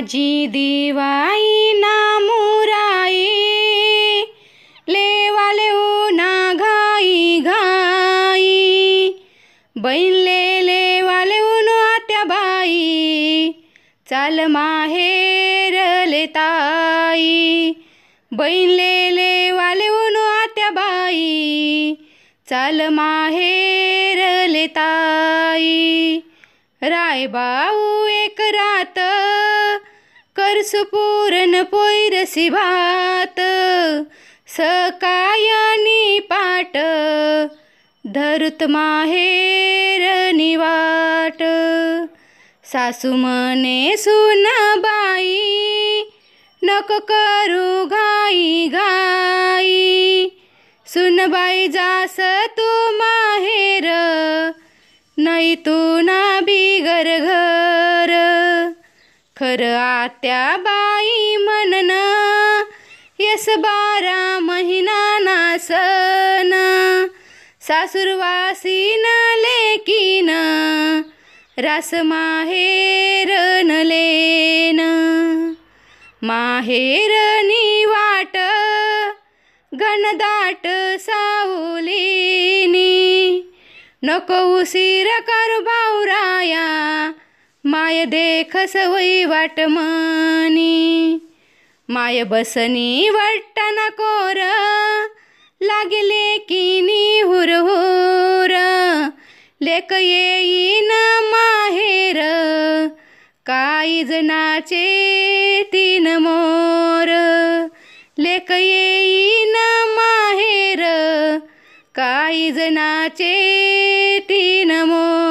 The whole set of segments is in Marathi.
माझी दिवाई ना मुराई लेवाले ना घाई घाई. बैले लेवा लेऊन आत्या बाई. चाल माहेर लेताई बैले लेवा लेऊन आत्या बाई. चाल माहेर लेताई रायबाऊ एक करसु पूरन पोयरसी भात सकायानी पाट धरुत माहेर निवाट. सासू म्हणे सुनबाई नको करू घाई घाई. सुनबाई जास तू माहेर नाही तू ना बिगर घर. खरं आत्या बाई म्हणन यस बारा महिना नासन. न लेकीन. रास माहेर नलेन माहेरनी वाट. घनदाट सावलीनी. नको उशीर कर भावराया माय देखस वै वाट मानी. माय बसनी वट्टना कोर लागले किनी हुर हुर. लेक येईन माहेर. काही तीन मोर. लेक येईन माहेर. काही तीन मोर.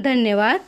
धन्यवाद.